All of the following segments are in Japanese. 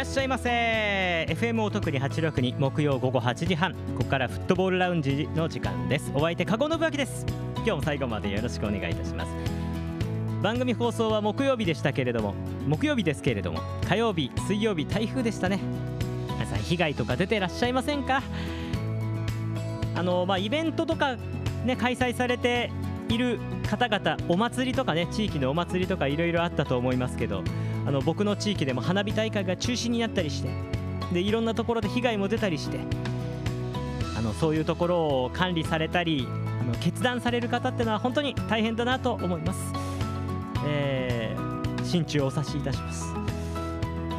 らっしゃいませ。FM を特に862木曜午後8時半ここからフットボールラウンジの時間です。お相手加護信明です。今日も最後までよろしくお願いいたします。番組放送は木曜日でしたけれども木曜日ですけれども火曜日水曜日台風でしたね。皆さん被害とか出てらっしゃいませんか？あのまあイベントとかね開催されている方々お祭りとかね地域のお祭りとかいろいろあったと思いますけどあの僕の地域でも花火大会が中止になったりしてでいろんなところで被害も出たりしてあのそういうところを管理されたりあの決断される方ってのは本当に大変だなと思います、えー、心中をお察しいたします。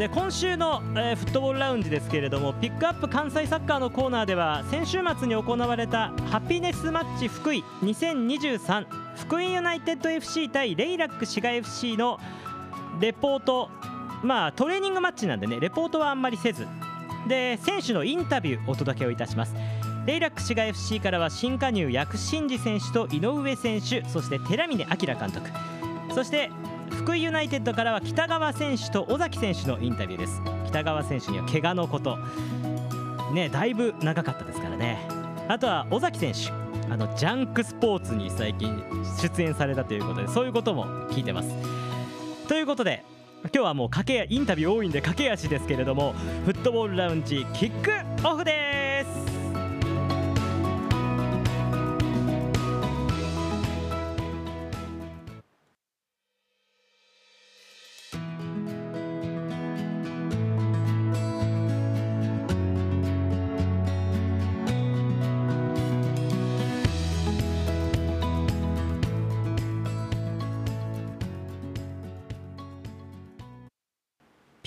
で今週の、えー、フットボールラウンジですけれどもピックアップ関西サッカーのコーナーでは先週末に行われたハピネスマッチ福井2023福井ユナイテッド FC 対レイラック滋賀 FC のレポートまあトレーニングマッチなんでねレポートはあんまりせず。で選手のインタビューお届けをいたします。レイラック滋賀 FC からは新加入薬真寺選手と井上選手そして寺峰輝監督。そして福井ユナイテッドからは北川選手と尾崎選手のインタビューです。北川選手には怪我のこと。ねだいぶ長かったですからね。あとは尾崎選手。あのジャンクスポーツに最近出演されたということでそういうことも聞いてます。ということで今日はもう駆けインタビュー多いんで駆け足ですけれどもフットボールラウンジキックオフです。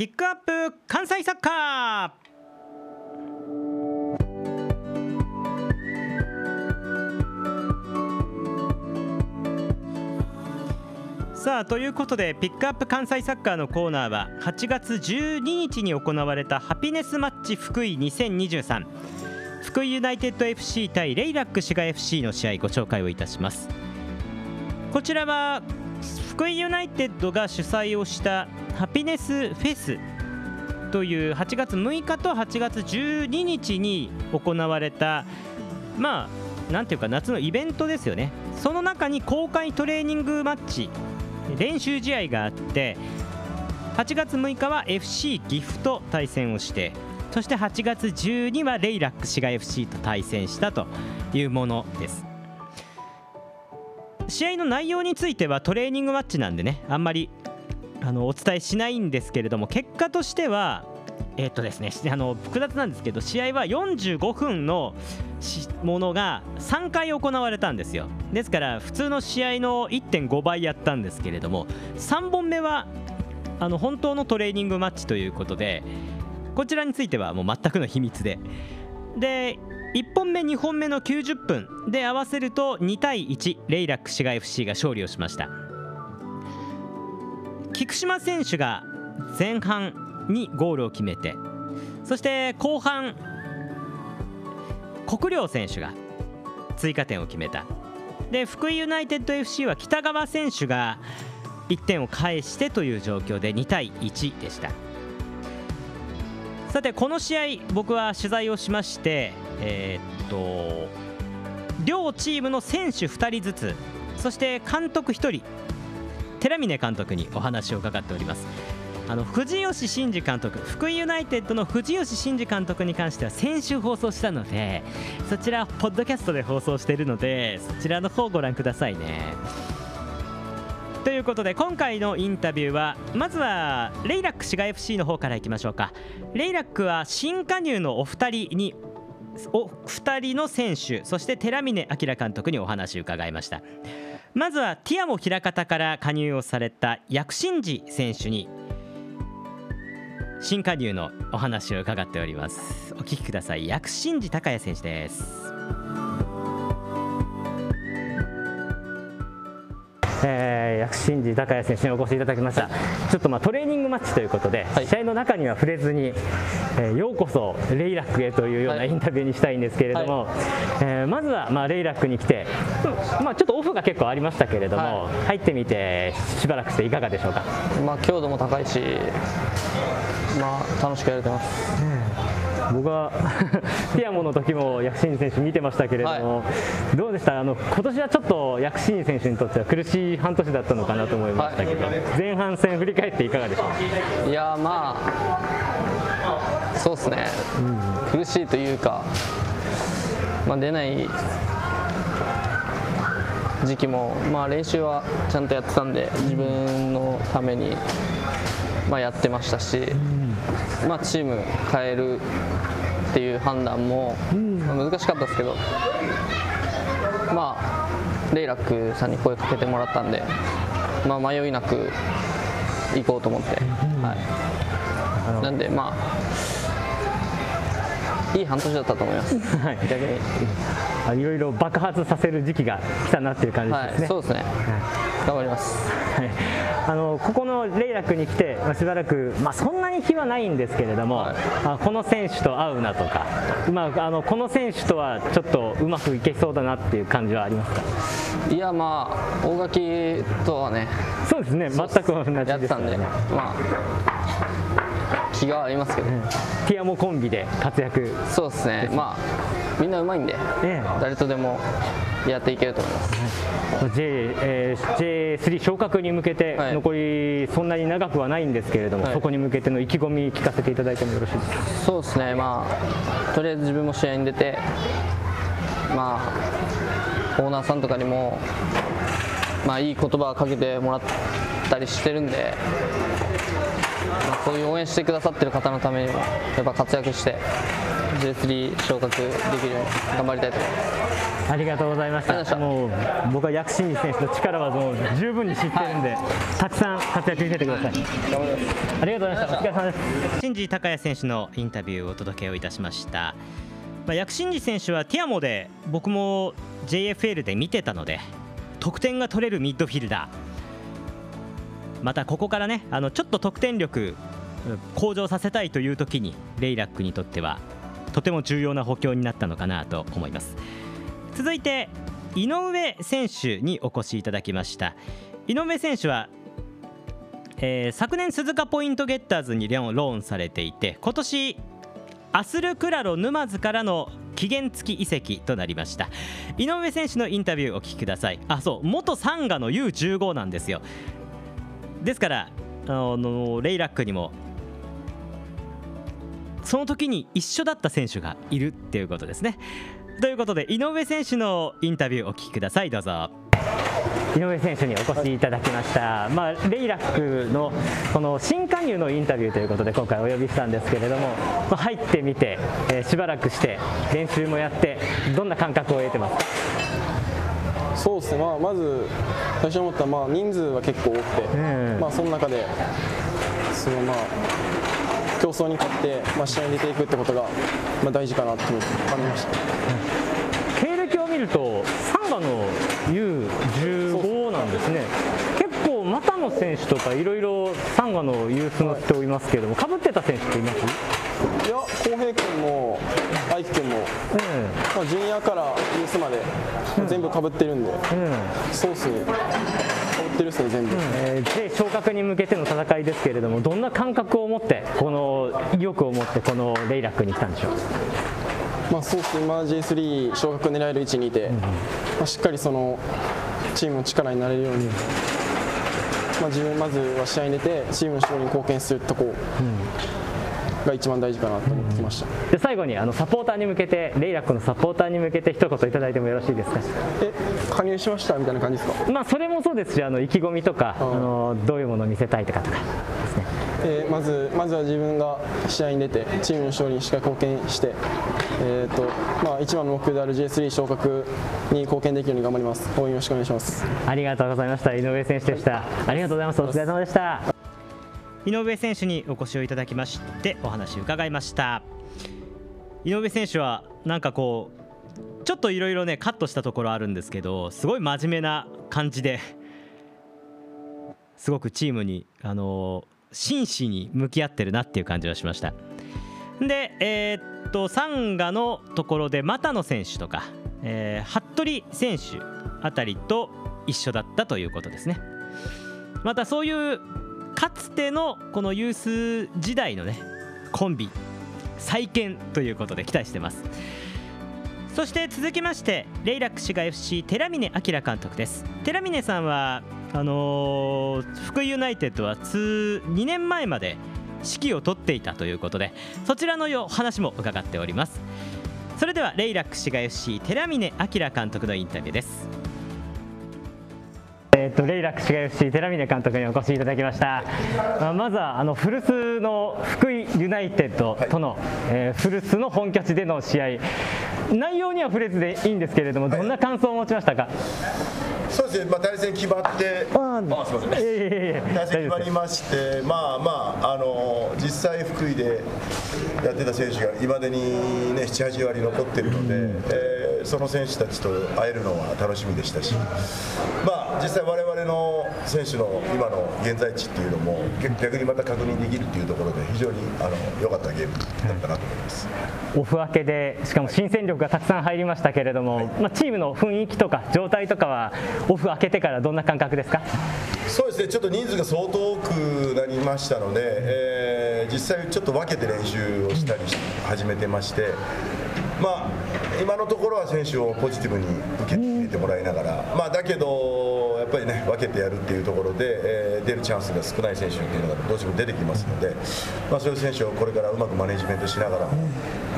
ピックアップ関西サッカー。さあということでピックアップ関西サッカーのコーナーは8月12日に行われたハピネスマッチ福井2023福井ユナイテッド FC 対レイラック滋賀 FC の試合ご紹介をいたします。こちらは福井ユナイテッドが主催をしたハピネスフェスという8月6日と8月12日に行われたまあなんていうか夏のイベントですよね。その中に公開トレーニングマッチ練習試合があって8月6日は FC 岐阜と対戦をしてそして8月12はレイラック滋賀 FC と対戦したというものです。試合の内容についてはトレーニングマッチなんでねあんまりあのお伝えしないんですけれども結果としてはえー、っとですねあの複雑なんですけど試合は45分のものが3回行われたんですよ。ですから普通の試合の1.5倍やったんですけれども3本目はあの本当のトレーニングマッチということでこちらについてはもう全くの秘密で。で1本目2本目の90分で合わせると2対1レイラック滋賀 FC が勝利をしました。菊島選手が前半にゴールを決めてそして後半国領選手が追加点を決めた。で福井ユナイテッド FC は北川選手が1点を返してという状況で2対1でした。さてこの試合僕は取材をしましてえー、っと両チームの選手2人ずつそして監督1人寺峰監督にお話を伺っております。あの藤吉真二監督福井ユナイテッドの藤吉真二監督に関しては先週放送したのでそちらポッドキャストで放送しているのでそちらの方をご覧くださいね。ということで今回のインタビューはまずはレイラック滋賀 FC の方からいきましょうか。レイラックは新加入のお二人にお2人の選手そして寺峰明監督にお話を伺いました。まずはティアモ枚方から加入をされた薬師寺選手に新加入のお話を伺っております。お聞きください。薬師寺高谷選手です。えー、薬師寺高谷選手にお越しいただきました。ちょっとまあトレーニングマッチということで、はい、試合の中には触れずに、えー、ようこそレイラックへというようなインタビューにしたいんですけれども、はい、えー、まずはまあレイラックに来て、まあ、ちょっとオフが結構ありましたけれども、はい、入ってみてしばらくしていかがでしょうか、まあ、強度も高いしまあ楽しくやれてます。僕はティアモの時も薬師選手見てましたけれども、はい、どうでした？あの今年はちょっと薬師選手にとっては苦しい半年だったのかなと思いましたけど、はい、前半戦振り返っていかがでしょう？いやまあそうですね、うん、苦しいというか、まあ、出ない時期も、まあ、練習はちゃんとやってたんで自分のために、まあ、やってましたし、まあ、チーム変えるっていう判断も、まあ、難しかったですけど、まあ、レイラックさんに声かけてもらったんで、まあ、迷いなく行こうと思って、はい、なんでまあいい半年だったと思います。はい、逆にいろいろ爆発させる時期が来たなっていう感じですね。はい、そうですね。はい、頑張ります。はい。あのここのレイラックに来て、まあ、しばらく、まあ、そんなに日はないんですけれども、はい、あこの選手と会うなとか、まあ、あのこの選手とはちょっとうまくいけそうだなっていう感じはありますか？いや、まあ、大垣とはね、そうですね、全く同じです、ね、やったんで、まあ、気が合いますけど、うん、ティアモコンビで活躍。そうですね、まあ、みんなうまいんで、ええ、誰とでもやっていけると思います。J えー、J3 昇格に向けて残りそんなに長くはないんですけれども、はい、そこに向けての意気込み聞かせていただいてもよろしいですか？そうですね、まあ、とりあえず自分も試合に出て、まあ、オーナーさんとかにも、まあ、いい言葉をかけてもらったりしてるんで、まあ、そういう応援してくださってる方のためにもやっぱ活躍して J3 昇格できるように頑張りたいと思います。ありがとうございました。もう僕は薬師選手の力はもう十分に知ってるんで、はい、たくさん活躍しててください。ありがとうございました。お疲れ様です。新次高也選手のインタビューをお届けをいたしました。まあ、薬師寺選手はティアモで僕も JFL で見てたので得点が取れるミッドフィルダー。またここからねあのちょっと得点力向上させたいという時にレイラックにとってはとても重要な補強になったのかなと思います。続いて井上選手にお越しいただきました。井上選手は、えー、昨年鈴鹿ポイントゲッターズにローンされていて今年アスルクラロ沼津からの期限付き移籍となりました。井上選手のインタビューお聞きください。あそう元サンガの U15 なんですよ。ですからあのレイラックにもその時に一緒だった選手がいるっていうことですね。ということで井上選手のインタビューお聞きください。どうぞ。井上選手にお越しいただきました、まあ、レイラックのこの新加入のインタビューということで今回お呼びしたんですけれども、まあ、入ってみて、えー、しばらくして練習もやってどんな感覚を得てますか？そうですね、まあ、まず最初思ったまあ人数は結構多くて、うん、まあ、その中でそのまあ競争に勝って、まあ、試合に出ていくってことが、まあ、大事かなと感じました。経歴を見るとサンガの U15 なんですね。結構又野選手とかいろいろサンガのユースの人いますけどもかぶってた選手っています？いや浩平君も愛輝君も、うんまあ、ジュニアからユースまで全部かぶってるんで、うん、そうっすねってるっすね全部、うん、えー、で昇格に向けての戦いですけれどもどんな感覚を持ってこの意欲を持ってこのレイラックに来たんでしょう？まあそうですね今 J3 昇格狙える位置にいて、うん、まあ、しっかりそのチームの力になれるように、まあ、自分まずは試合に出てチームの勝利に貢献するとこ、うんが一番大事かなと思ってきました、うん、で最後にあのサポーターに向けてレイラックのサポーターに向けて一言いただいてもよろしいですか？え加入しましたみたいな感じですか？まあそれもそうですしあの意気込みとかあのどういうものを見せたいとかとか。ですねえー、まずまずは自分が試合に出てチームの勝利にしっかり貢献して、えーとまあ、一番の目標である J3 昇格に貢献できるように頑張ります。応援よろしくお願いします。ありがとうございました。井上選手でした。ありがとうございます。お疲れ様でした井上選手にお越しをいただきましてお話伺いました。井上選手はなんかこうちょっといろいろねカットしたところあるんですけどすごい真面目な感じですごくチームにあの真摯に向き合ってるなっていう感じがしました。でえー、っとサンガのところで又野選手とか、えー、服部選手あたりと一緒だったということですね。またそういうかつてのこのユース時代のねコンビ再建ということで期待してます。そして続きましてレイラック氏が FC 寺峰明監督です。寺峰さんはあのー、福井ユナイテッドは2年前まで指揮を執っていたということでそちらのよ話も伺っております。それではレイラック氏が FC 寺峰明監督のインタビューです。えーと、レイラック市が FC 寺峰監督にお越しいただきました、まあ、まずはあの古巣の福井ユナイテッドとの、はい、えー、古巣の本拠地での試合。内容には触れずでいいんですけれどもどんな感想を持ちましたか、はいそうですね、まあ、対戦決まって、ああすみません、えー、対戦決まりまして、まあまあ、あの実際、福井でやってた選手がいまだに、ね、7、8割残ってるので、えー、その選手たちと会えるのは楽しみでしたし、まあ、実際、我々の選手の今の現在地っていうのも、逆にまた確認できるっていうところで、非常にあの良かったゲームだったなと思います。オフ明けで、しかも新戦力がたくさん入りましたけれども、はい、まあ、チームの雰囲気とか状態とかは、オフ明けてからどんな感覚ですか？そうですね、ちょっと人数が相当多くなりましたので、えー、実際、ちょっと分けて練習をしたり始めてまして、まあ、今のところは選手をポジティブに受け入れてもらいながら、まあ、だけど、やっぱりね、分けてやるっていうところで、えー、出るチャンスが少ない選手っていうのがどうしても出てきますので、まあ、そういう選手をこれからうまくマネジメントしながらも、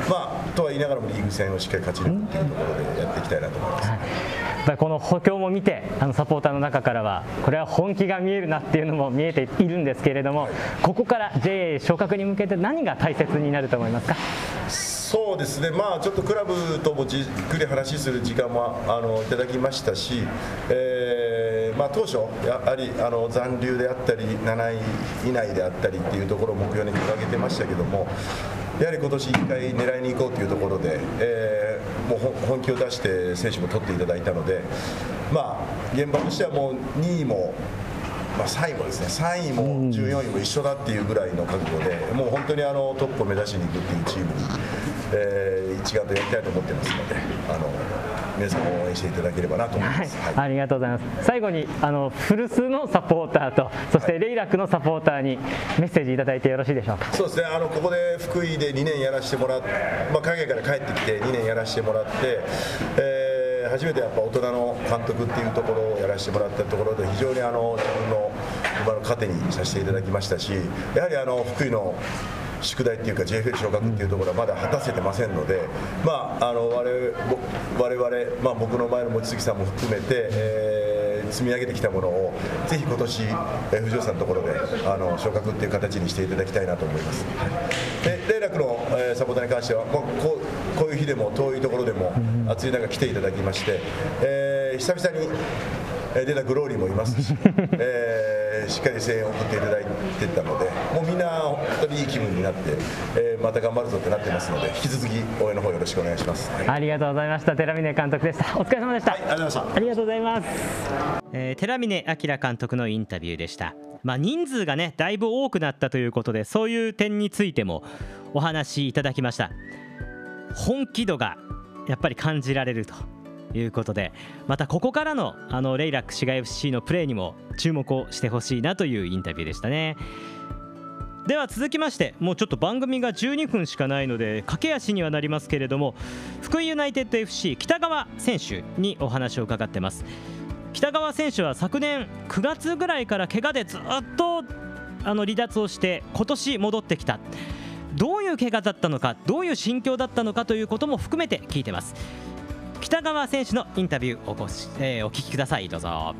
まあ、とは言いながらもリーグ戦をしっかり勝ち抜くっていうところでやっていきたいなと思います。この補強も見てあのサポーターの中からはこれは本気が見えるなっていうのも見えているんですけれどもここから JA 昇格に向けて何が大切になると思いますか？そうですね、まあ、ちょっとクラブともじっくり話する時間もあのいただきましたし、えーまあ、当初、やはりあの残留であったり、7位以内であったりっていうところを目標に掲げてましたけども、やはり今年1回狙いに行こうというところで、えー、もう本気を出して選手も取っていただいたので、まあ、現場としてはもう2位もまあ、3位もですね3位も14位も一緒だっていうぐらいの覚悟でもう本当にあのトップを目指しに行くっていうチームに、えー、一丸とやりたいと思ってますのであの皆さん応援していただければなと思います、はいはい、ありがとうございます。最後にあの古巣のサポーターとそしてレイラックのサポーターにメッセージいただいてよろしいでしょうか？そうですね。あのここで福井で2年やらせてもらって、まあ、海外から帰ってきて2年やらせてもらって、えー初めてやっぱ大人の監督っていうところをやらせてもらったところで非常にあの自分の馬の糧にさせていただきましたしやはりあの福井の宿題っていうか JFL 昇格っていうところはまだ果たせてませんので、まあ、あの我々、まあ、僕の前の望月さんも含めて、えー、積み上げてきたものをぜひ今年、えー、藤尾さんのところであの昇格っていう形にしていただきたいなと思います。で連絡の、えー、サポーターに関しては、まあ、こうこういう日でも遠いところでも暑い中来ていただきまして、えー、久々に出たグローリーもいますし、えー、しっかり声援を送っていただいてたのでもうみんな本当にいい気分になって、えー、また頑張るぞってなってますので引き続き応援の方よろしくお願いします、はい、ありがとうございました。寺峰監督でした。お疲れ様でした、はい、ありがとうございましたありがとうございます、えー、寺峰明監督のインタビューでした。まあ、人数がねだいぶ多くなったということでそういう点についてもお話しいただきました。本気度がやっぱり感じられるということでまたここからのあのレイラック滋賀 FC のプレーにも注目をしてほしいなというインタビューでしたね。では続きましてもうちょっと番組が12分しかないので駆け足にはなりますけれども福井ユナイテッド FC 北川選手にお話を伺ってます。北川選手は昨年9月ぐらいから怪我でずっとあの離脱をして今年戻ってきた。どういう怪我だったのかどういう心境だったのかということも含めて聞いてます。北川選手のインタビューをお,、えー、お聞きくださいどうぞ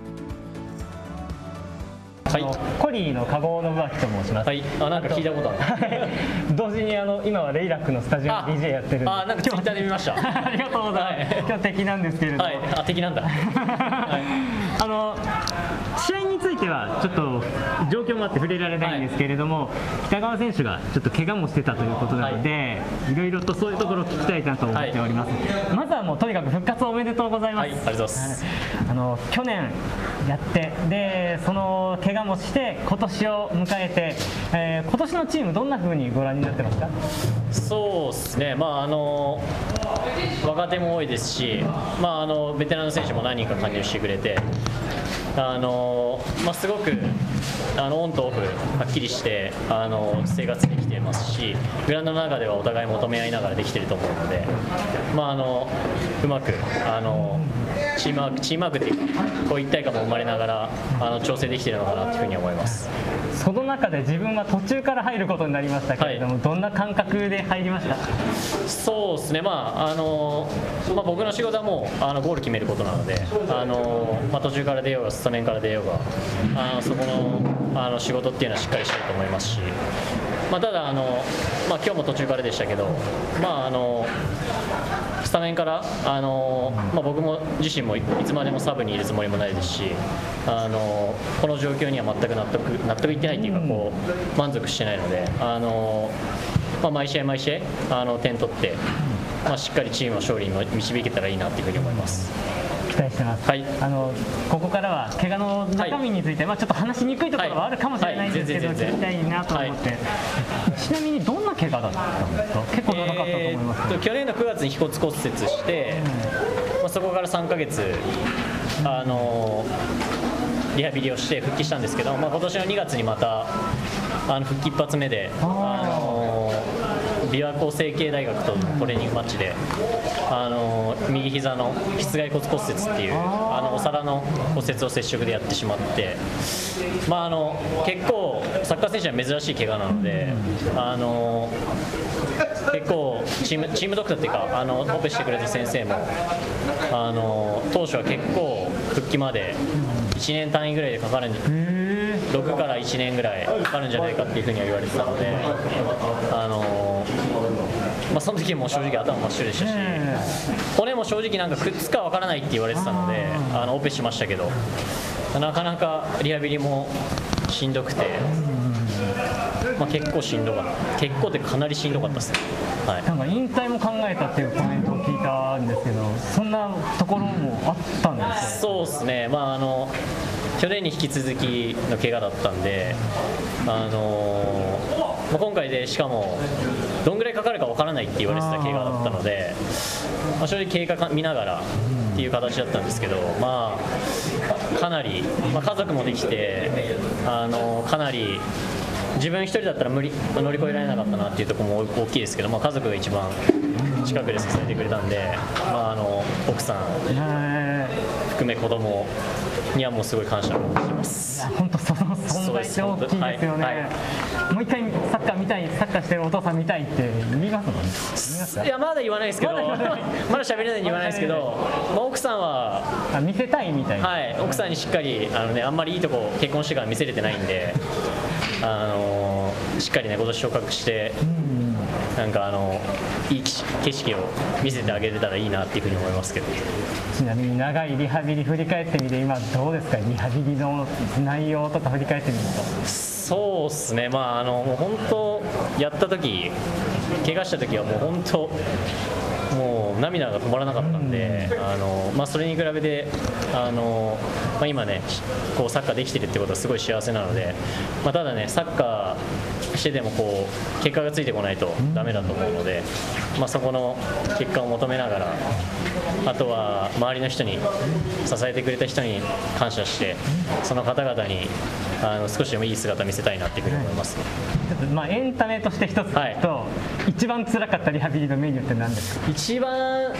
はい、コリーの加護信明と申します。はい、あなんか聞いたことある。同時にあの今はレイラックのスタジオ DJ やってるあ、なんかツイッターで見ました。ありがとうございます。はい、今日敵なんですけれども。はい、あ敵なんだ。はい、あの試合についてはちょっと状況もあって触れられないんですけれども、はい、北川選手がちょっと怪我もしてたということなので、はい、いろいろとそういうところを聞きたいなと思っております、はい、まずはもうとにかく復活おめでとうございます、はい、ありがとうございます。あの去年やってでその怪我もして今年を迎えて、えー、今年のチームどんな風にご覧になってますか？そうですね。まああの若手も多いですし、まあ、あのベテランの選手も何人か加入してくれてあのまあ、すごくあのオンとオフはっきりしてあの生活できていますしグラウンドの中ではお互い求め合いながらできていると思うので、まあ、あのうまくあのチームワークチームワークっていうかこう一体感も生まれながらあの調整できているのかなというふうに思います。その中で自分は途中から入ることになりましたけれども、はい。どんな感覚で入りました？そうですね、まああのまあ、僕の仕事はもうあのゴール決めることなので、あのまあ、途中から出ようが、スタメンから出ようが、あのそこのあの仕事っていうのはしっかりしたいと思いますし、まあ、ただあの、まあ今日も途中からでしたけど、まあ、あのスタメンから、あのまあ、僕も自身もいつまでもサブにいるつもりもないですし、あのこの状況には全く納得納得いってないっていうかこう満足してないので。あのまあ、毎試合毎試合あの点取って、まあ、しっかりチームの勝利に導けたらいいなというふうに思います。期待してます、はい。あのここからは怪我の中身について、まあ、ちょっと話しにくいところはあるかもしれないんですけど、はい。はい聞きたいなと思って、ちなみにどんな怪我だったんですか？結構長かったと思います。けど、えーと去年の9月に腓骨骨折して、まあ、そこから3ヶ月、あのリハビリをして復帰したんですけど、まあ、今年の2月にまたあの復帰一発目で、あの琵琶湖成蹊大学とトレーニングマッチで、あの右膝の膝蓋骨骨折っていうあのお皿の骨折を接触でやってしまって、まあ、あの結構サッカー選手は珍しい怪我なので。あの結構チームチームドクターっていうかあのオペしてくれた先生もあの当初は結構復帰まで1年単位ぐらいでかかるんじ6から1年ぐらいかかるんじゃないかっていうふうには言われてたのであの、まあ、その時も正直頭真っ白でしたし骨も正直なんかくっつくかわからないって言われてたのであのオペしましたけどなかなかリハビリもしんどくて。まあ、結構しんどかった。結構ってかなりしんどかったですね、はい、なんか引退も考えたっていうコメントを聞いたんですけど、そんなところもあったんですよ。そうですね、まあ、あの去年に引き続きの怪我だったんで、あのまあ今回でしかもどんぐらいかかるかわからないって言われてた怪我だったので、まあ、正直経過見ながらっていう形だったんですけど、まあ、かなり、まあ、家族もできて、あのかなり。自分一人だったら無理乗り越えられなかったなっていうところも大きいですけど、まあ、家族が一番近くで支えてくれたんで、まあ、あの奥さん含め子供にはもうすごい感謝をしてます。ー本当その存在って大きいですよね、そうですはい。もう一回サッカー見たいサッカーしてるお父さん見たいって言いますもんいやまだ言わないですけど、まだ喋れないんで言わないですけど、まあ、奥さんは、あ見せたいみたいな、はい、奥さんにしっかりあの、ね、あんまりいいとこ結婚してから見せれてないんで、あのしっかりね今年昇格して、なんかあのいい景色を見せてあげれたらいいなっていうふうに思いますけど。ちなみに長いリハビリ振り返ってみて今どうですか？リハビリの内容とか振り返ってみると。そうですね、まあ、あのもう本当、やった時怪我した時はもう本当、もう涙が止まらなかったんで、あのまあ、それに比べて、あのまあ、今ね、こうサッカーできてるってことはすごい幸せなので、まあ、ただね、サッカーしてでもこう結果がついてこないとダメだと思うので、まあ、そこの結果を求めながら、あとは周りの人に支えてくれた人に感謝して、その方々にあの少しでもいい姿見せたいなっていうふうに思います。まあエンタメとして一つと、はい。一番辛かったリハビリのメニューって何ですか？一番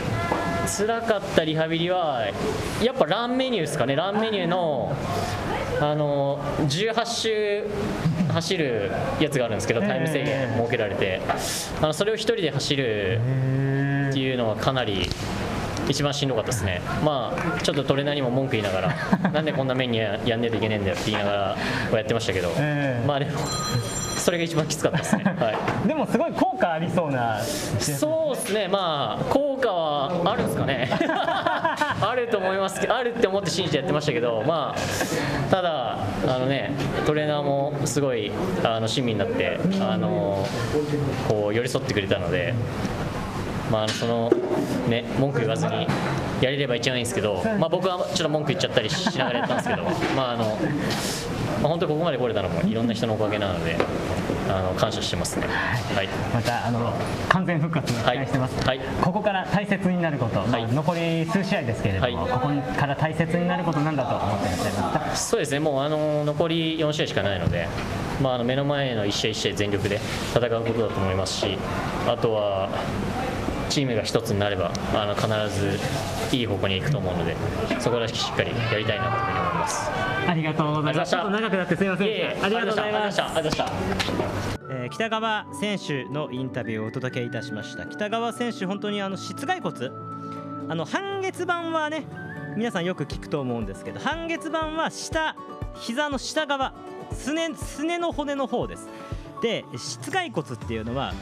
辛かったリハビリはやっぱランメニューですかね。ランメニューのあの18周走るやつがあるんですけどタイム制限設けられて。あのそれを一人で走るっていうのはかなり一番しんどかったですね。まあちょっとトレーナーにも文句言いながら なんでこんなメニューやんねえといけねえんだよって言いながらやってましたけど、ええまあでもそれが一番きつかったですね。はい。でもすごい効果ありそうな。そうですね、まあ、効果はあるんですかね、あると思いますけど、あるって思って信じてやってましたけど、まあ、ただ、あのね、トレーナーもすごいあの親身になって、あのこう寄り添ってくれたので、まあ、そのね文句言わずにやれれば一番いいんですけど、まあ、僕はちょっと文句言っちゃったりしながらやったんですけど、まああのまあ、本当にここまで来れたのもいろんな人のおかげなのであの感謝してますね。はい。またあの完全復活を期待してます、はい。はい。ここから大切になること、まあはい。残り数試合ですけれども、はい。ここから大切になることなんだと思っていらっしゃいます。かそうですね、もうあの残り4試合しかないので、まあ、あの目の前の1試合1試合全力で戦うことだと思いますし、あとはチームが一つになれば、あの必ずいい方向に行くと思うので、そこらしきしっかりやりたいなというふうに思います。ありがとうございます。ちょっと長くなってすみません。ありがとうございます。ありがとうございました。えー北川選手のインタビューをお届けいたしました。北川選手本当にあの室外骨。あの半月板はね皆さんよく聞くと思うんですけど半月板は下膝の下側すねすねの骨の方です。で室外骨っていうのは、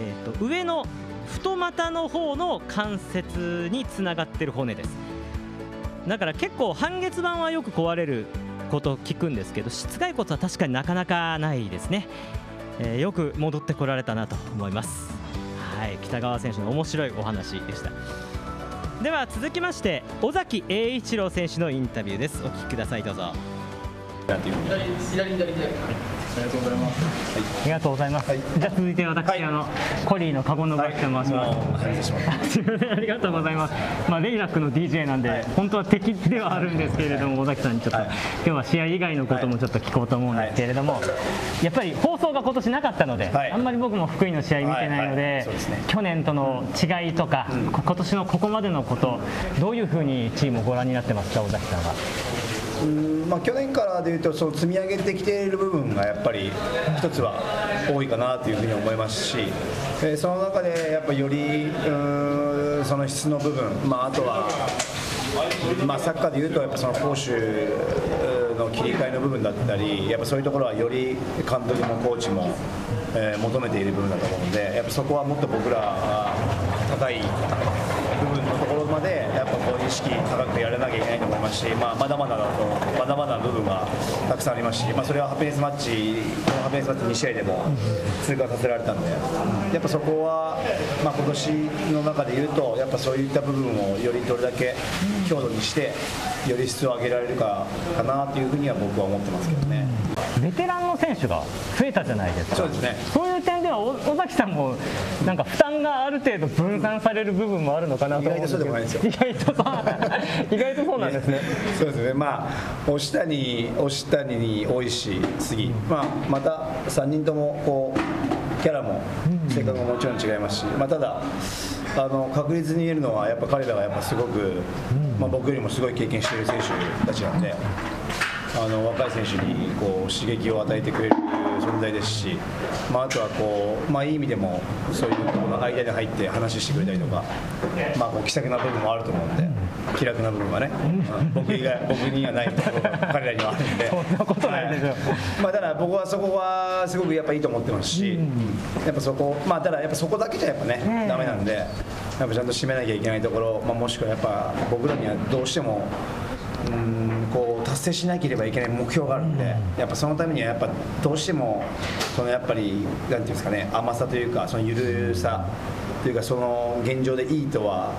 えー、と上の太股の方の関節につながってる骨です。だから結構半月板はよく壊れること聞くんですけど室外骨は確かになかなかないですね。えーよく戻ってこられたなと思います。はい北川選手の面白いお話でした。では続きまして尾崎栄一郎選手のインタビューです。お聞きくださいどうぞ。ありがとうございます。じゃあ続いて私、あのコリーのカゴのバキと申します。すみません、ありがとうございます。まあレイラックの DJ なんで、本当は敵ではあるんですけれども、尾崎さんにちょっと、今日は試合以外のこともちょっと聞こうと思うんですけれども、やっぱり放送が今年なかったので、はい。あんまり僕も福井の試合見てないので、去年との違いとか、こ今年のここまでのこと、どういうふうにチームをご覧になってますか、尾崎さんは？うんまあ、去年からでいうとその積み上げてきている部分がやっぱり一つは多いかなというふうに思いますし、えーその中でやっぱよりうんその質の部分、まあ、あとは、まあ、サッカーでいうとやっぱその攻守の切り替えの部分だったりやっぱそういうところはより監督もコーチも、えー求めている部分だと思うのでやっぱそこはもっと僕ら高い部分のところまでやっぱこう意識高くやらなきゃいけないと思いますし、まあ、まだまだだとまだまだ部分がたくさんありますし、まあ、それはハピネスマッチこのハピネスマッチ2試合でも通過させられたのでやっぱそこは、まあ、今年の中でいうとやっぱそういった部分をよりどれだけ強度にしてより質を上げられるかかなというふうには僕は思ってますけどね。ベテランの選手が増えたじゃないですか。そうですねそういう点ではお尾崎さんもなんか負担がある程度分散される部分もあるのかなと思うんですけど。意外とそう。意外とそうなんですね。そうですね、まあ、押したに、押したに大石、杉、まあ、また3人ともこうキャラも性格ももちろん違いますし、まあ、ただ、あの確実に言えるのは、やっぱ彼らがやっぱすごく、まあ、僕よりもすごい経験している選手たちなんで。あの若い選手にこう刺激を与えてくれる存在ですし、まあ、あとはこう、まあ、いい意味でもそういうところの間に入って話してくれたりとか、まあ、こう気さくな部分もあると思うんで気楽な部分はね、うん。僕以外僕にはないところが 彼らにはあるんで。そんなことないでしょ。はい。まあ、ただ僕はそこはすごくやっぱいいと思ってますし、やっぱそこ、まあ、ただやっぱそこだけじゃやっぱね、ダメなんでやっぱちゃんと締めなきゃいけないところ、まあ、もしくはやっぱ僕らにはどうしても。うんこう達成しなければいけない目標があるんで、やっぱそのためにはやっぱどうしてもそのやっぱりなんていうんですかね甘さというかその緩さというかその現状でいいとは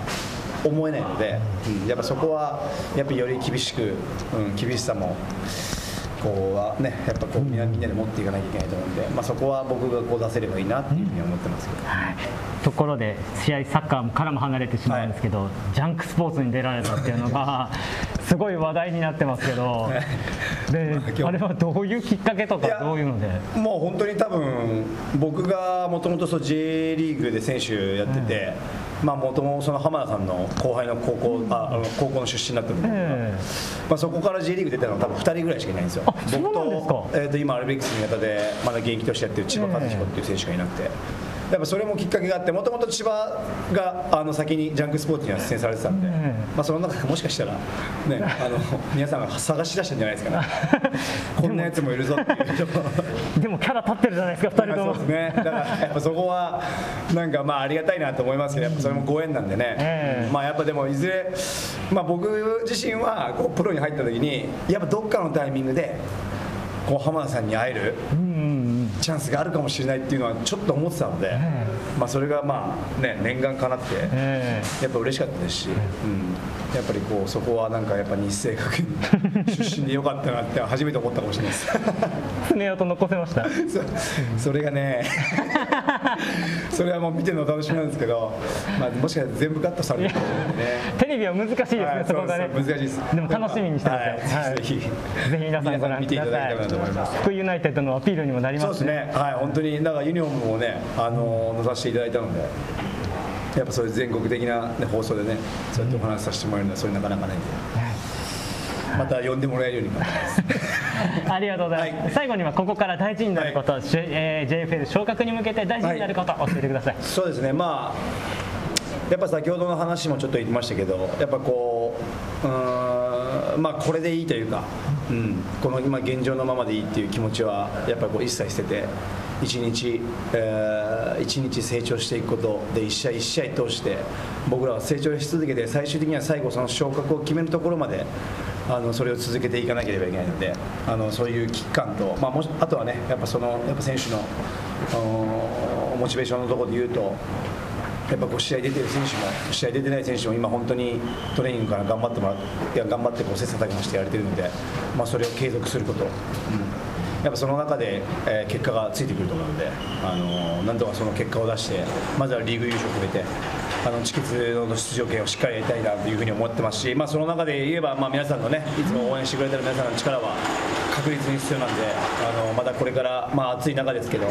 思えないので、うん。やっぱそこはやっぱりより厳しく、うん、厳しさもこうはねやっぱこうみんなみんなで持っていかなきゃいけないと思うんで、まあ、そこは僕がこう出せればいいなっていうふうに思ってますけど。はい。ところで試合サッカーからも離れてしまうんですけど、ジャンクスポーツに出られたっていうのが すごい話題になってますけど、で あれはどういうきっかけとかどういうので？もう本当に多分僕がもともと J リーグで選手やってて、まあ元もその浜田さんの後輩の高校ああの高校の出身だったんで、えまあ、そこから J リーグ出たのは多分2人ぐらいしかいないんですよ。僕と,、えー、と今アルビレックス新潟でまだ現役としてやってる千葉和彦っていう選手がいなくて。やっぱそれもきっかけがあってもともと千葉があの先にジャンクスポーツには出演されてたんで、えまあ、その中でもしかしたら、ね、あの皆さんが探し出したんじゃないですかね こんなやつもいるぞっていうえでもキャラ立ってるじゃないですか2人ともそうです。ね。だからやっぱそこはなんかまあありがたいなと思いますけど、やっぱそれもご縁なんでね。ええまあやっぱでもいずれまあ僕自身はこうプロに入った時にやっぱどっかのタイミングでこう浜田さんに会える。うんうんチャンスがあるかもしれないっていうのはちょっと思ってたので、まあ、それがまあ、ね、念願かなって、えやっぱ嬉しかったですし、うん、やっぱりこうそこはなんかやっぱ日生学院出身でよかったなって初めて思ったかもしれないです。え 爪痕残せました？そそれがね それはもう見てるの楽しみなんですけど、まあ、もしかしたら全部カットされるかもしれない。テレビは難しいですね、はいそこがね。難しいです。でも楽しみにしてください、はい。ぜひぜひ皆さんご覧ください。ただけたらなと思います。福井ユナイテッドのアピールにもなりそうまねですすね、はい、本当にだからユニフォームをね、あの載させていただいたので、やっぱそういう全国的な、ね、放送でね、そうやってお話しさせてもらえるのは、それなかなかないんで、また呼んでもらえるように頑張ります。ありがとうございます、はい。最後にはここから大事になること、しえー JFL 昇格に向けて大事になること、教えてくださいそうですね、まあ、やっぱ先ほどの話もちょっと言ってましたけど、やっぱこう、うーまあ、これでいいというか、うん、この今、現状のままでいいっていう気持ちは、やっぱり一切捨てて、一日、えー一日成長していくことで、一試合一試合通して、僕らは成長し続けて、最終的には最後、その昇格を決めるところまで。あのそれを続けていかなければいけないので、あのそういう危機感と、まあ、もあとはね、やっぱそのやっぱ選手のあのモチベーションのところで言うと、やっぱこう試合出てる選手も試合出てない選手も今本当にトレーニングから頑張ってもらっていや頑張ってこう切磋琢磨してやれてるので、まあ、それを継続すること、うん、やっぱその中で、えー結果がついてくると思うので、あのなんとかその結果を出してまずはリーグ優勝を決めてあのチケツの出場権をしっかりやりたいなというふうに思ってますし、まあ、その中で言えば、まあ、皆さんのねいつも応援してくれてる皆さんの力は確実に必要なんであのまたこれから、まあ、暑い中ですけど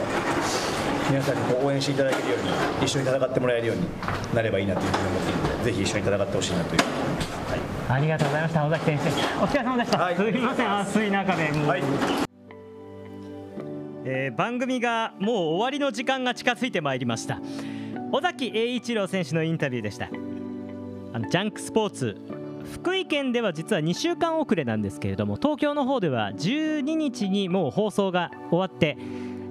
皆さんにこう応援していただけるように一緒に戦ってもらえるようになればいいなというふうに思っているのでぜひ一緒に戦ってほしいなという、ありがとうございました尾崎先生。お疲れ様でした、はい。すみません暑い中でもう、はい。えー番組がもう終わりの時間が近づいてまいりました。尾崎栄一郎選手のインタビューでした。あのジャンクスポーツ福井県では実は2週間遅れなんですけれども東京の方では12日にもう放送が終わって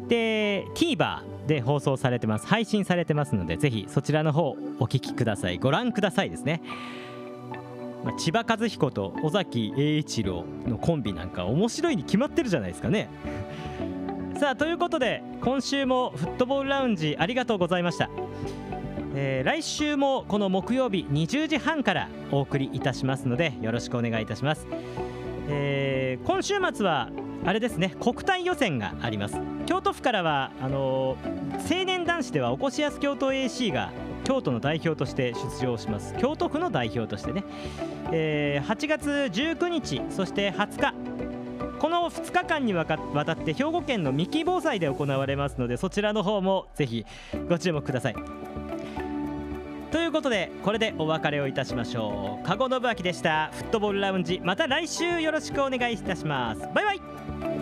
で TVer で放送されてます配信されてますのでぜひそちらの方お聞きください。ご覧くださいですね。まあ、千葉和彦と尾崎栄一郎のコンビなんか面白いに決まってるじゃないですかね。さあということで今週もフットボールラウンジありがとうございました、えー来週もこの木曜日20時半からお送りいたしますのでよろしくお願いいたします、えー今週末はあれですね国体予選があります。京都府からはあのー青年男子ではおこしやす京都 AC が京都の代表として出場します。京都府の代表としてね、えー8月19日そして20日。この2日間にわたって兵庫県の三木防災で行われますのでそちらの方もぜひご注目ください。ということでこれでお別れをいたしましょう。加護信明でした。フットボールラウンジまた来週よろしくお願いいたします。バイバイ。